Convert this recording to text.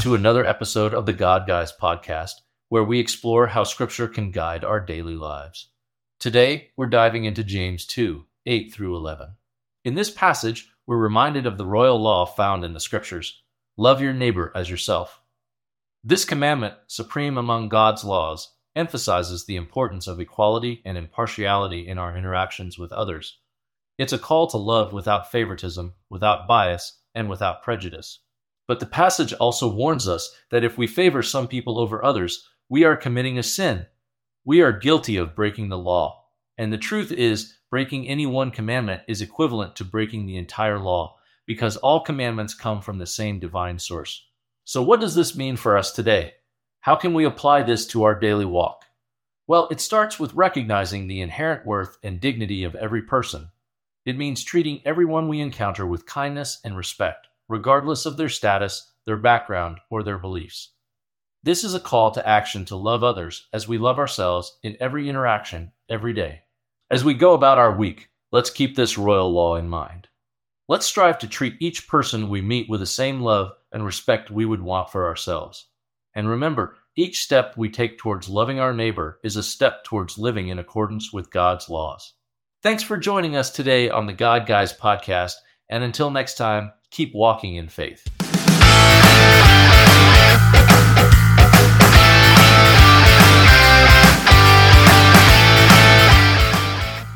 to another episode of the God Guys podcast, where we explore how Scripture can guide our daily lives. Today, we're diving into James 2 8 through 11. In this passage, we're reminded of the royal law found in the Scriptures love your neighbor as yourself. This commandment, supreme among God's laws, emphasizes the importance of equality and impartiality in our interactions with others. It's a call to love without favoritism, without bias, and without prejudice. But the passage also warns us that if we favor some people over others, we are committing a sin. We are guilty of breaking the law. And the truth is, breaking any one commandment is equivalent to breaking the entire law, because all commandments come from the same divine source. So, what does this mean for us today? How can we apply this to our daily walk? Well, it starts with recognizing the inherent worth and dignity of every person. It means treating everyone we encounter with kindness and respect regardless of their status, their background, or their beliefs. This is a call to action to love others as we love ourselves in every interaction, every day. As we go about our week, let's keep this royal law in mind. Let's strive to treat each person we meet with the same love and respect we would want for ourselves. And remember, each step we take towards loving our neighbor is a step towards living in accordance with God's laws. Thanks for joining us today on the God Guys podcast, and until next time, keep walking in faith.